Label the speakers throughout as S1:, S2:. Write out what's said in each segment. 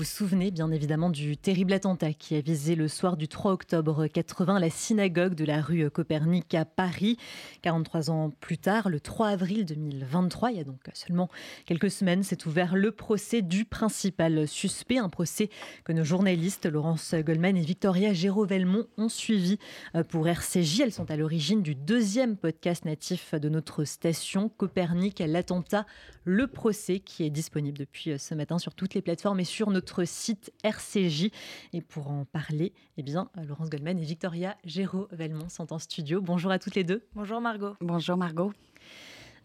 S1: vous souvenez bien évidemment du terrible attentat qui a visé le soir du 3 octobre 80 la synagogue de la rue Copernic à Paris. 43 ans plus tard, le 3 avril 2023, il y a donc seulement quelques semaines, s'est ouvert le procès du principal suspect, un procès que nos journalistes Laurence Goldman et Victoria Géraud-Velmont ont suivi euh, pour RCJ. Elles sont à l'origine du deuxième podcast natif de notre station, Copernic, l'attentat, le procès, qui est disponible depuis euh, ce matin sur toutes les plateformes et sur notre site RCJ. Et pour en parler, eh bien, euh, Laurence Goldman et Victoria Géraud-Velmont sont en studio. Bonjour à toutes les deux.
S2: Bonjour Margot.
S3: Bonjour Margot.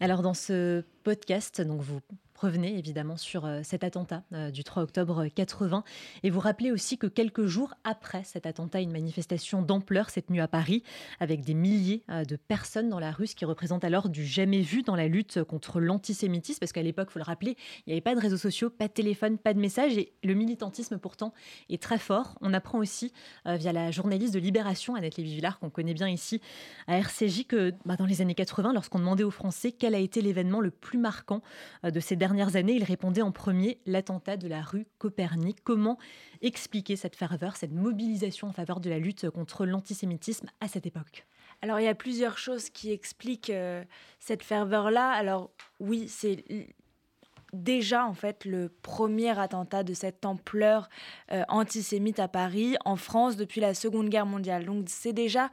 S1: Alors dans ce podcast, donc vous revenez évidemment sur euh, cet attentat euh, du 3 octobre 80 et vous rappelez aussi que quelques jours après cet attentat, une manifestation d'ampleur s'est tenue à Paris avec des milliers euh, de personnes dans la rue, ce qui représente alors du jamais vu dans la lutte contre l'antisémitisme parce qu'à l'époque, faut le rappeler, il n'y avait pas de réseaux sociaux, pas de téléphone, pas de messages et le militantisme pourtant est très fort. On apprend aussi via la journaliste de Libération, Annette Lévy-Villard, qu'on connaît bien ici à RCJ, que bah, dans les années 80, lorsqu'on demandait aux Français quel a été l'événement le plus marquant de ces dernières années, il répondait en premier l'attentat de la rue Copernic. Comment expliquer cette ferveur, cette mobilisation en faveur de la lutte contre l'antisémitisme à cette époque?
S2: Alors il y a plusieurs choses qui expliquent euh, cette ferveur-là. Alors oui, c'est déjà en fait le premier attentat de cette ampleur euh, antisémite à Paris, en France, depuis la Seconde Guerre mondiale. Donc c'est déjà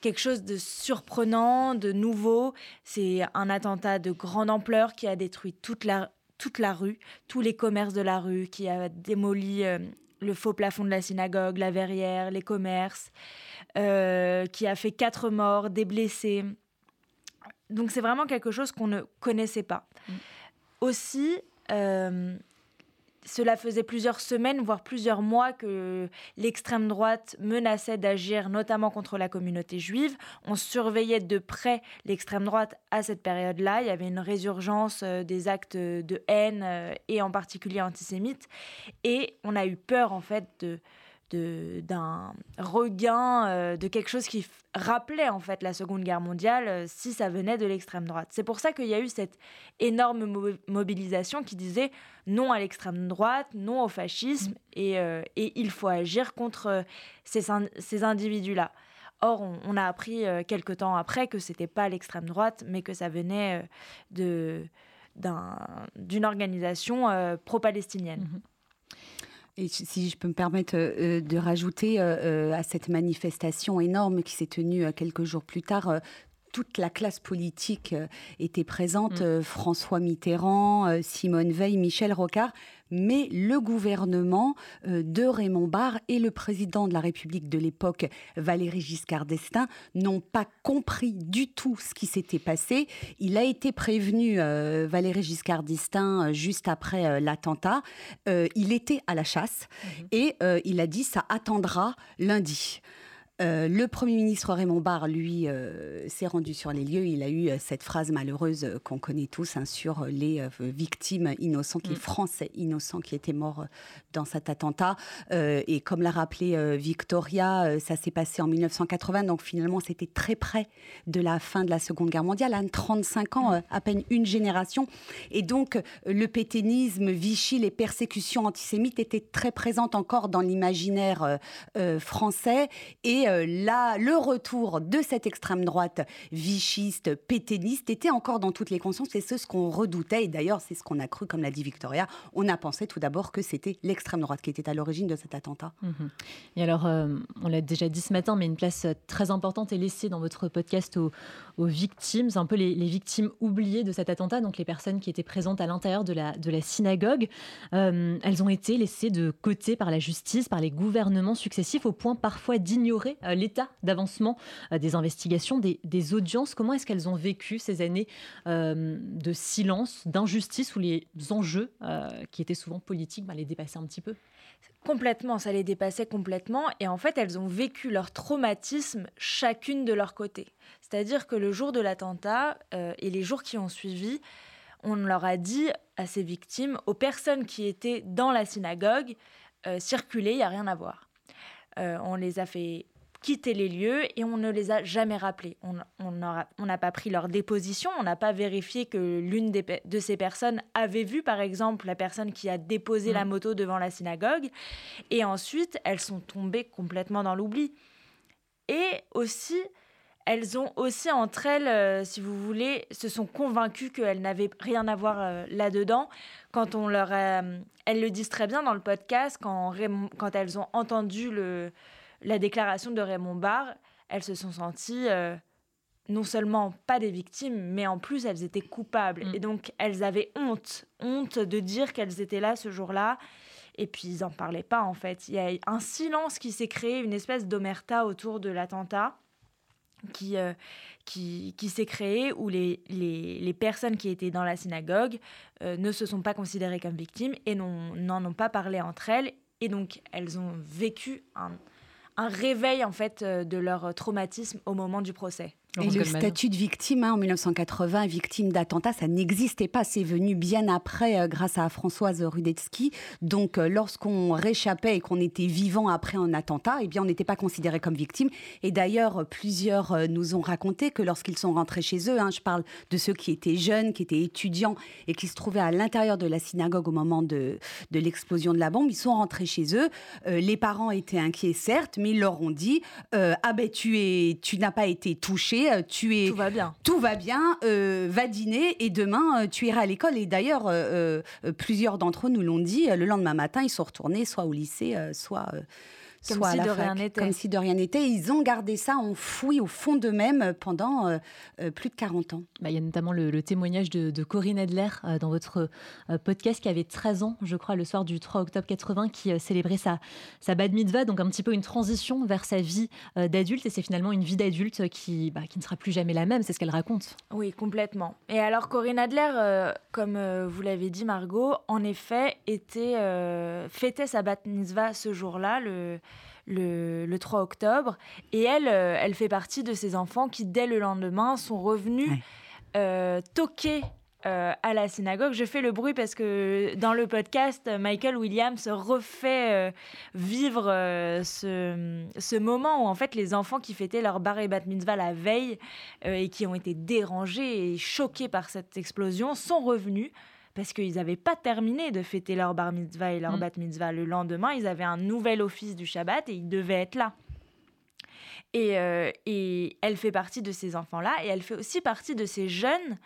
S2: quelque chose de surprenant, de nouveau. C'est un attentat de grande ampleur qui a détruit toute la, toute la rue, tous les commerces de la rue, qui a démoli euh, le faux plafond de la synagogue, la verrière, les commerces, euh, qui a fait quatre morts, des blessés. Donc c'est vraiment quelque chose qu'on ne connaissait pas. Mm. Aussi, euh, cela faisait plusieurs semaines, voire plusieurs mois que l'extrême droite menaçait d'agir notamment contre la communauté juive. On surveillait de près l'extrême droite à cette période-là. Il y avait une résurgence euh, des actes de haine euh, et en particulier antisémites. Et on a eu peur en fait de d'un regain euh, de quelque chose qui rappelait en fait la Seconde Guerre mondiale euh, si ça venait de l'extrême droite. C'est pour ça qu'il y a eu cette énorme mobilisation qui disait non à l'extrême droite, non au fascisme mm. et, euh, et, il faut agir contre ces, ces individus-là. Or, on, a appris quelque temps après que c'était pas l'extrême droite, mais que ça venait de d'une organisation pro-palestinienne. Mm-hmm.
S3: Et si je peux me permettre euh, de rajouter euh, euh, à cette manifestation énorme qui s'est tenue quelques jours plus tard, toute la classe politique euh, était présente, mm. euh, François Mitterrand, euh, Simone Veil, Michel Rocard, mais le gouvernement de Raymond Barre et le président de la République de l'époque, Valéry Giscard d'Estaing, n'ont pas compris du tout ce qui s'était passé. Il a été prévenu, Valéry Giscard d'Estaing, juste après l'attentat. il était à la chasse mm-hmm. et il a dit ça attendra lundi. Euh, le Premier ministre Raymond Barre, lui, euh, s'est rendu sur les lieux. Il a eu euh, cette phrase malheureuse qu'on connaît tous hein, sur les victimes innocentes, les mm. Français innocents qui étaient morts dans cet attentat. et comme l'a rappelé Victoria, ça s'est passé en 1980, donc finalement c'était très près de la fin de la Seconde Guerre mondiale, à 35 ans, à peine une génération. Et donc le pétainisme, Vichy, les persécutions antisémites étaient très présentes encore dans l'imaginaire français. Et là, le retour de cette extrême droite vichiste, péténiste, était encore dans toutes les consciences. C'est ce qu'on redoutait. Et d'ailleurs, c'est ce qu'on a cru, comme l'a dit Victoria. On a pensé tout d'abord que c'était l'extrême droite qui était à l'origine de cet attentat.
S1: Mhm. Et alors, euh, on l'a déjà dit ce matin, mais une place très importante est laissée dans votre podcast aux, victimes, un peu les, victimes oubliées de cet attentat, donc les personnes qui étaient présentes à l'intérieur de la, de la synagogue. Euh, elles ont été laissées de côté par la justice, par les gouvernements successifs, au point parfois d'ignorer euh, l'état d'avancement euh, des investigations, des, audiences. Comment est-ce qu'elles ont vécu ces années euh, de silence, d'injustice, où les enjeux, qui étaient souvent politiques, bah, les dépassaient un petit peu?
S2: Complètement, ça les dépassait complètement. Et en fait, elles ont vécu leur traumatisme chacune de leur côté. C'est-à-dire que le jour de l'attentat et les jours qui ont suivi, on leur a dit à ces victimes, aux personnes qui étaient dans la synagogue, circuler, il n'y a rien à voir. on les a fait quitté les lieux et on ne les a jamais rappelés. On n'a on pas pris leur déposition, on n'a pas vérifié que l'une de ces personnes avait vu, par exemple, la personne qui a déposé la mm. moto devant la synagogue. Et ensuite, elles sont tombées complètement dans l'oubli. Et aussi, elles ont aussi entre elles, euh, si vous voulez, se sont convaincues qu'elles n'avaient rien à voir euh, là-dedans. Quand on leur elles le disent très bien dans le podcast, quand, quand elles ont entendu le, la déclaration de Raymond Barre, elles se sont senties euh, non seulement pas des victimes, mais en plus elles étaient coupables. Mm. Et donc elles avaient honte, honte de dire qu'elles étaient là ce jour-là. Et puis ils n'en parlaient pas en fait. Il y a un silence qui s'est créé, une espèce d'omerta autour de l'attentat. Qui, euh, qui, qui s'est créé où les, les, les, personnes qui étaient dans la synagogue euh, ne se sont pas considérées comme victimes et n'en ont pas parlé entre elles. Et donc, elles ont vécu un, un réveil en fait euh, de leur traumatisme au moment du procès.
S3: Et le statut de victime hein, en 1980, victime d'attentat, ça n'existait pas. C'est venu bien après, euh, grâce à Françoise Rudetsky. Donc, euh, lorsqu'on réchappait et qu'on était vivant après un attentat, eh bien, on n'était pas considéré comme victime. Et d'ailleurs, plusieurs euh, nous ont raconté que lorsqu'ils sont rentrés chez eux, hein, je parle de ceux qui étaient jeunes, qui étaient étudiants et qui se trouvaient à l'intérieur de la synagogue au moment de, de l'explosion de la bombe, ils sont rentrés chez eux. les parents étaient inquiets, certes, mais ils leur ont dit Ah ben, tu, es, tu n'as pas été touché euh, tu es
S2: tout va bien,
S3: tout va bien, euh, va dîner et demain euh, tu iras à l'école. Et d'ailleurs, plusieurs d'entre eux nous l'ont dit. Le lendemain matin, ils sont retournés soit au lycée, soit
S2: comme si de rien n'était.
S3: Comme si de rien n'était. Ils ont gardé ça enfoui au fond d'eux-mêmes pendant euh, euh, plus de 40 ans.
S1: Bah, il y a notamment le, témoignage de, Corinne Adler euh, dans votre podcast qui avait 13 ans, je crois, le soir du 3 octobre 80, qui célébrait sa, sa bad mitzvah, donc un petit peu une transition vers sa vie d'adulte. Et c'est finalement une vie d'adulte qui, bah, qui ne sera plus jamais la même, c'est ce qu'elle raconte.
S2: Oui, complètement. Et alors Corinne Adler, comme vous l'avez dit Margot, en effet, était, fêtait sa bat mitzvah ce jour-là, le le, 3 octobre. Et elle, euh, elle fait partie de ces enfants qui, dès le lendemain, sont revenus euh, toquer euh, à la synagogue. Je fais le bruit parce que dans le podcast, Michael Williams refait vivre ce, ce, moment où en fait les enfants qui fêtaient leur bar et bat mitzvah la veille et qui ont été dérangés et choqués par cette explosion sont revenus parce qu'ils n'avaient pas terminé de fêter leur bar mitzvah et leur mm. bat mitzvah. Le lendemain, ils avaient un nouvel office du Shabbat et ils devaient être là. Et, euh, et elle fait partie de ces enfants-là et elle fait aussi partie de ces jeunes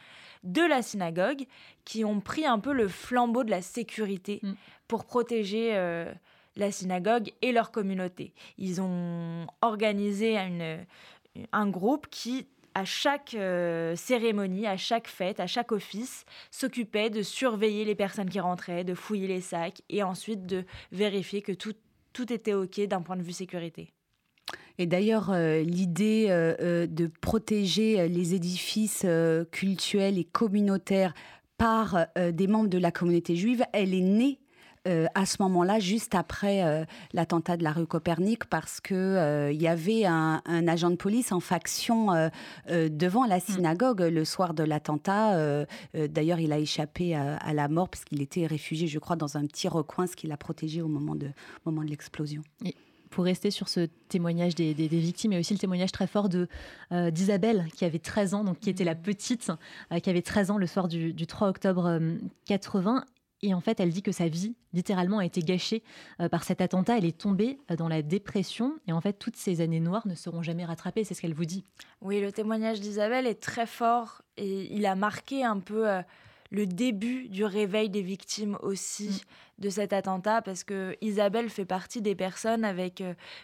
S2: de la synagogue qui ont pris un peu le flambeau de la sécurité mm. pour protéger euh, la synagogue et leur communauté. Ils ont organisé une, un groupe qui à chaque euh, cérémonie, à chaque fête, à chaque office, s'occupait de surveiller les personnes qui rentraient, de fouiller les sacs et ensuite de vérifier que tout, était OK d'un point de vue sécurité.
S3: Et d'ailleurs, euh, l'idée euh, de protéger les édifices cultuels et communautaires par des membres de la communauté juive, elle est née euh, à ce moment-là, juste après euh, l'attentat de la rue Copernic, parce que euh, il y avait un, agent de police en faction devant la mm. synagogue le soir de l'attentat. D'ailleurs, il a échappé à, la mort parce qu'il était réfugié, je crois, dans un petit recoin, ce qui l'a protégé au moment de, moment de l'explosion.
S1: pour rester sur ce témoignage des, victimes, il y a aussi le témoignage très fort de d'Isabelle, qui avait 13 ans, donc qui était la mm. petite, qui avait 13 ans le soir du, du 3 octobre 80 et en fait, elle dit que sa vie, littéralement, a été gâchée euh, par cet attentat. Elle est tombée euh, dans la dépression. Et en fait, toutes ces années noires ne seront jamais rattrapées. C'est ce qu'elle vous dit.
S2: Oui, le témoignage d'Isabelle est très fort. Et il a marqué un peu euh, le début du réveil des victimes aussi mm. de cet attentat. Parce que Isabelle fait partie des personnes avec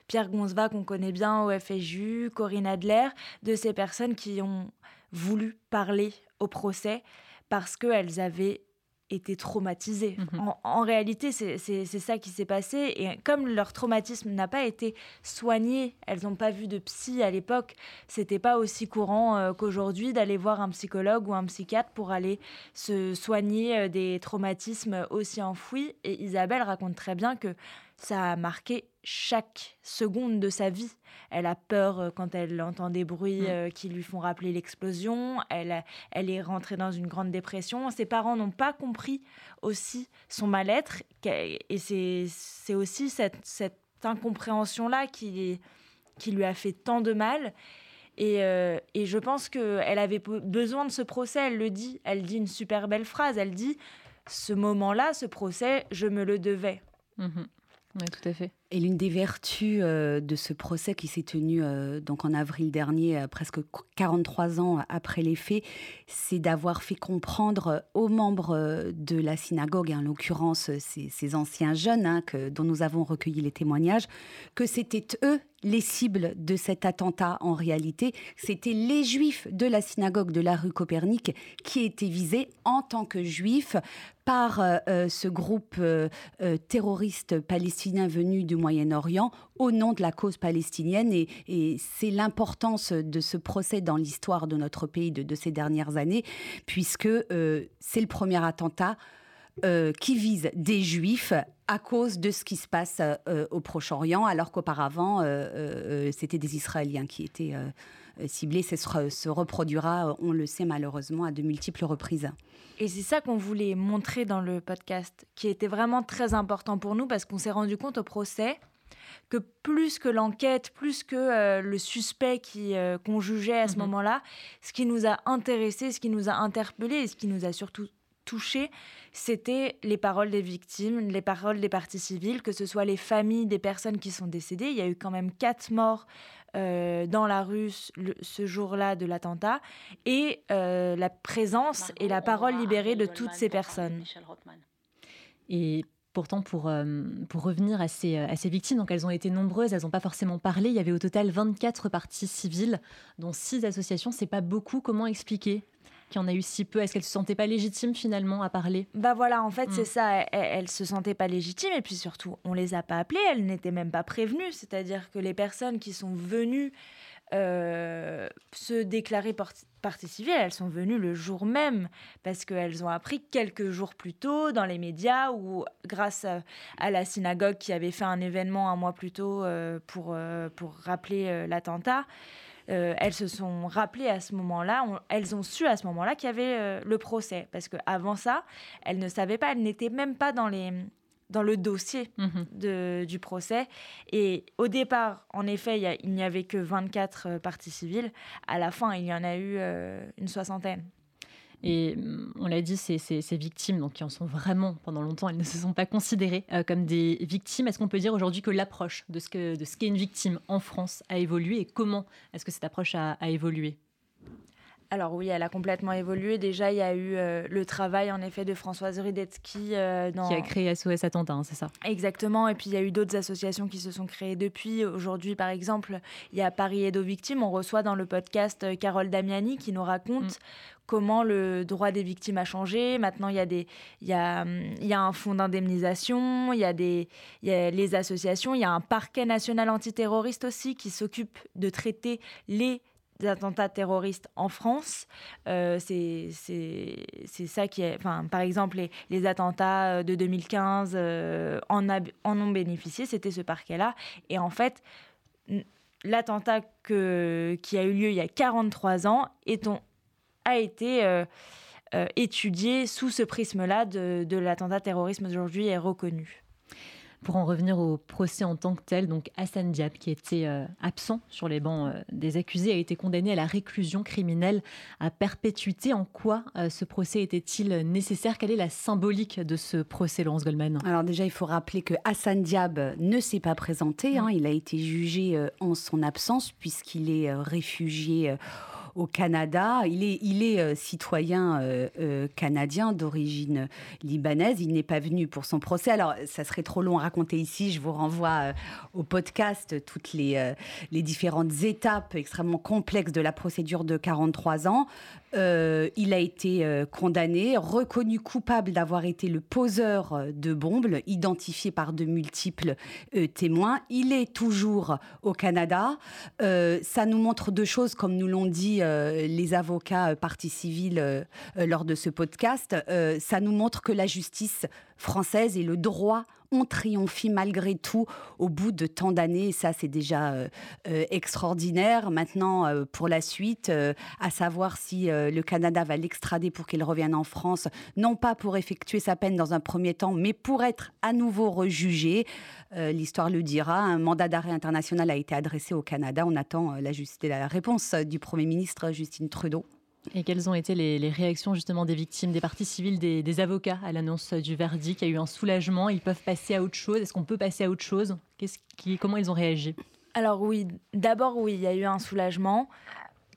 S2: Pierre Gonzva, qu'on connaît bien au FSU, Corinne Adler, de ces personnes qui ont voulu parler au procès parce qu'elles avaient étaient traumatisées. Mhm. En, réalité, c'est ça qui s'est passé. Et comme leur traumatisme n'a pas été soigné, elles n'ont pas vu de psy à l'époque, c'était pas aussi courant euh, qu'aujourd'hui d'aller voir un psychologue ou un psychiatre pour aller se soigner euh, des traumatismes aussi enfouis. Et Isabelle raconte très bien que ça a marqué chaque seconde de sa vie. Elle a peur euh, quand elle entend des bruits mm. euh, qui lui font rappeler l'explosion. Elle, elle est rentrée dans une grande dépression. Ses parents n'ont pas compris aussi son mal-être. Et c'est aussi cette, cette incompréhension-là qui, qui lui a fait tant de mal. Et, et je pense qu'elle avait besoin de ce procès, elle le dit. Elle dit une super belle phrase. Elle dit Ce moment-là, ce procès, je me le devais.
S1: Mhm. Oui, tout à fait.
S3: Et l'une des vertus euh, de ce procès qui s'est tenu euh, donc en avril dernier, euh, presque 43 ans après les faits, c'est d'avoir fait comprendre aux membres de la synagogue, en l'occurrence ces, anciens jeunes hein, que, dont nous avons recueilli les témoignages, que c'était eux les cibles de cet attentat en réalité. C'était les juifs de la synagogue de la rue Copernic qui étaient visés en tant que juifs par ce groupe terroriste palestinien venu Moyen-Orient au nom de la cause palestinienne. Et, c'est l'importance de ce procès dans l'histoire de notre pays de, ces dernières années, puisque euh, c'est le premier attentat euh, qui vise des juifs à cause de ce qui se passe euh, au Proche-Orient, alors qu'auparavant, c'était des Israéliens qui étaient ciblés. Ça se reproduira, on le sait malheureusement, à de multiples reprises.
S2: Et c'est ça qu'on voulait montrer dans le podcast, qui était vraiment très important pour nous parce qu'on s'est rendu compte au procès que plus que l'enquête, plus que euh, le suspect qui euh, qu'on jugeait à ce mhm. moment-là, ce qui nous a intéressé, ce qui nous a interpellé et ce qui nous a surtout touché, c'était les paroles des victimes, les paroles des parties civiles, que ce soit les familles des personnes qui sont décédées. Il y a eu quand même quatre morts euh, dans la rue ce jour-là de l'attentat et euh, la présence et la parole libérée de toutes ces personnes.
S1: Et pourtant, pour, euh, pour revenir à ces, à ces victimes, donc elles ont été nombreuses, elles n'ont pas forcément parlé. Il y avait au total 24 parties civiles, dont 6 associations. C'est pas beaucoup. Comment expliquer qui en a eu si peu Est-ce qu'elle se sentait pas légitime finalement à parler?
S2: Bah voilà, en fait, c'est mm. ça. Elle, ne se sentait pas légitime et puis surtout, on les a pas appelées. Elles n'étaient même pas prévenues. C'est-à-dire que les personnes qui sont venues euh, se déclarer partie civile, elles sont venues le jour même parce qu'elles ont appris quelques jours plus tôt dans les médias ou grâce à, la synagogue qui avait fait un événement un mois plus tôt euh, pour, euh, pour rappeler l'attentat. Euh, elles se sont rappelées à ce moment-là, elles ont su à ce moment-là qu'il y avait euh, le procès. Parce qu'avant ça, elles ne savaient pas, elles n'étaient même pas dans, les, dans le dossier mhm. de, du procès. Et au départ, en effet, il n'y avait que 24 euh, parties civiles. À la fin, il y en a eu une soixantaine.
S1: Et mm, on l'a dit, ces, ces, victimes, donc qui en sont vraiment pendant longtemps, elles ne se sont pas considérées euh, comme des victimes. Est-ce qu'on peut dire aujourd'hui que l'approche de ce qu'est une victime en France a évolué et comment est-ce que cette approche a, évolué?
S2: Alors oui, elle a complètement évolué. Déjà, il y a eu euh, le travail en effet de Françoise Rudetsky.
S1: Euh, qui a créé SOS Attentat, hein, c'est ça?
S2: Exactement. Et puis il y a eu d'autres associations qui se sont créées depuis. Aujourd'hui, par exemple, il y a Paris Aide aux victimes. On reçoit dans le podcast Carole Damiani qui nous raconte mm comment le droit des victimes a changé. Maintenant, il y a, des, il y a, il y a un fonds d'indemnisation, il, y a des, il y a les associations, il y a un parquet national antiterroriste aussi qui s'occupe de traiter les attentats terroristes en France. Euh, c'est ça qui est... Enfin, par exemple, les, les attentats de 2015 euh, en, en ont bénéficié, c'était ce parquet-là. Et en fait, l'attentat qui a eu lieu il y a 43 ans est, on, a été euh, euh, étudié sous ce prisme-là de, l'attentat terrorisme d'aujourd'hui est reconnu.
S1: Pour en revenir au procès en tant que tel, donc Hassan Diab, qui était euh, absent sur les bancs des accusés, a été condamné à la réclusion criminelle à perpétuité. En quoi ce procès était-il nécessaire? Quelle est la symbolique de ce procès, Laurence Goldman?
S3: Alors déjà, il faut rappeler que Hassan Diab ne s'est pas présenté. Hein. Il a été jugé en son absence puisqu'il est réfugié au Canada. Il est, euh, citoyen euh, euh, canadien d'origine libanaise. Il n'est pas venu pour son procès. Alors, ça serait trop long à raconter ici. Je vous renvoie au podcast, toutes les différentes étapes extrêmement complexes de la procédure de 43 ans. Euh, il a été euh, condamné, reconnu coupable d'avoir été le poseur euh, de bombes, identifié par de multiples témoins. Il est toujours au Canada. ça nous montre deux choses, comme nous l'ont dit les avocats partis civils lors de ce podcast. ça nous montre que la justice française et le droit ont triomphé malgré tout au bout de tant d'années. Ça, c'est déjà euh, euh, extraordinaire. Maintenant, euh, pour la suite, à savoir si le Canada va l'extrader pour qu'il revienne en France, non pas pour effectuer sa peine dans un premier temps, mais pour être à nouveau rejugé. L'histoire le dira. Un mandat d'arrêt international a été adressé au Canada. On attend la, la réponse du Premier ministre Justine Trudeau.
S1: Et quelles ont été les, réactions justement des victimes, des parties civiles, des, avocats à l'annonce du verdict? Il y a eu un soulagement, ils peuvent passer à autre chose. Est-ce qu'on peut passer à autre chose? Comment ils ont réagi?
S2: Alors oui, d'abord oui, il y a eu un soulagement,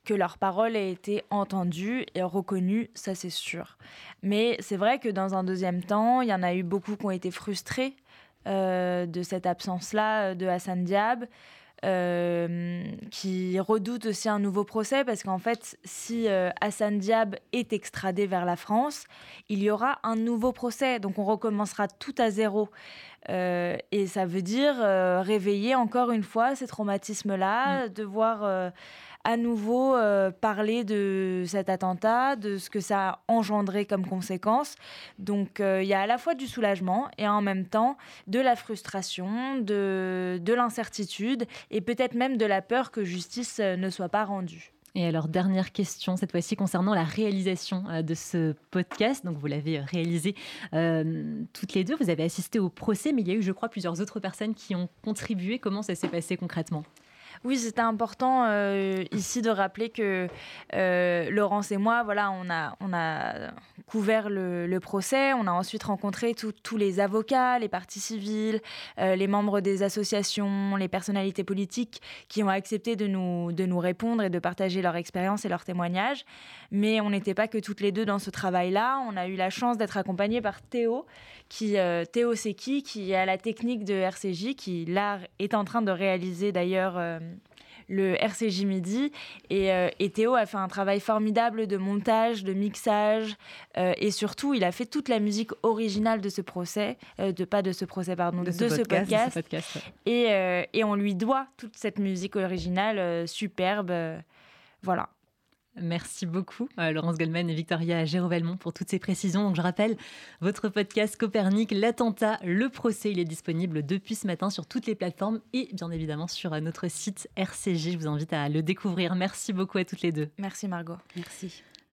S2: que leur parole ait été entendue et reconnue, ça c'est sûr. Mais c'est vrai que dans un deuxième temps, il y en a eu beaucoup qui ont été frustrés euh, de cette absence-là de Hassan Diab. Euh, qui redoute aussi un nouveau procès parce qu'en fait, si euh, Hassan Diab est extradé vers la France, il y aura un nouveau procès. Donc on recommencera tout à zéro. Euh, et ça veut dire réveiller encore une fois ces traumatismes-là, mm. de voir à nouveau euh, parler de cet attentat, de ce que ça a engendré comme conséquence. Donc euh, il y a à la fois du soulagement et en même temps de la frustration, de, de l'incertitude et peut-être même de la peur que justice euh, ne soit pas rendue.
S1: Et alors, dernière question, cette fois-ci concernant la réalisation de ce podcast. Donc, vous l'avez réalisé toutes les deux. Vous avez assisté au procès, mais il y a eu, je crois, plusieurs autres personnes qui ont contribué. Comment ça s'est passé concrètement?
S2: Oui, c'était important euh, ici de rappeler que euh, Laurence et moi, voilà, on a, couvert le, procès. On a ensuite rencontré tous les avocats, les partis civils, euh, les membres des associations, les personnalités politiques qui ont accepté de nous, répondre et de partager leur expérience et leurs témoignages. Mais on n'était pas que toutes les deux dans ce travail-là. On a eu la chance d'être accompagnés par Théo, qui, Théo Seki, qui a la technique de RCJ, qui là est en train de réaliser d'ailleurs le RCJ Midi. Euh, et, Théo a fait un travail formidable de montage, de mixage. Euh, et surtout, il a fait toute la musique originale de ce procès, euh, de pas de ce procès, pardon, de, ce, podcast. et, et, on lui doit toute cette musique originale superbe. voilà.
S1: Merci beaucoup, euh, Laurence Goldman et Victoria Gérovelmont pour toutes ces précisions. Donc, je rappelle votre podcast Copernic, l'attentat, le procès. Il est disponible depuis ce matin sur toutes les plateformes et bien évidemment sur euh, notre site RCG. Je vous invite à le découvrir. Merci beaucoup à toutes les deux.
S2: Merci Margot.
S3: Merci.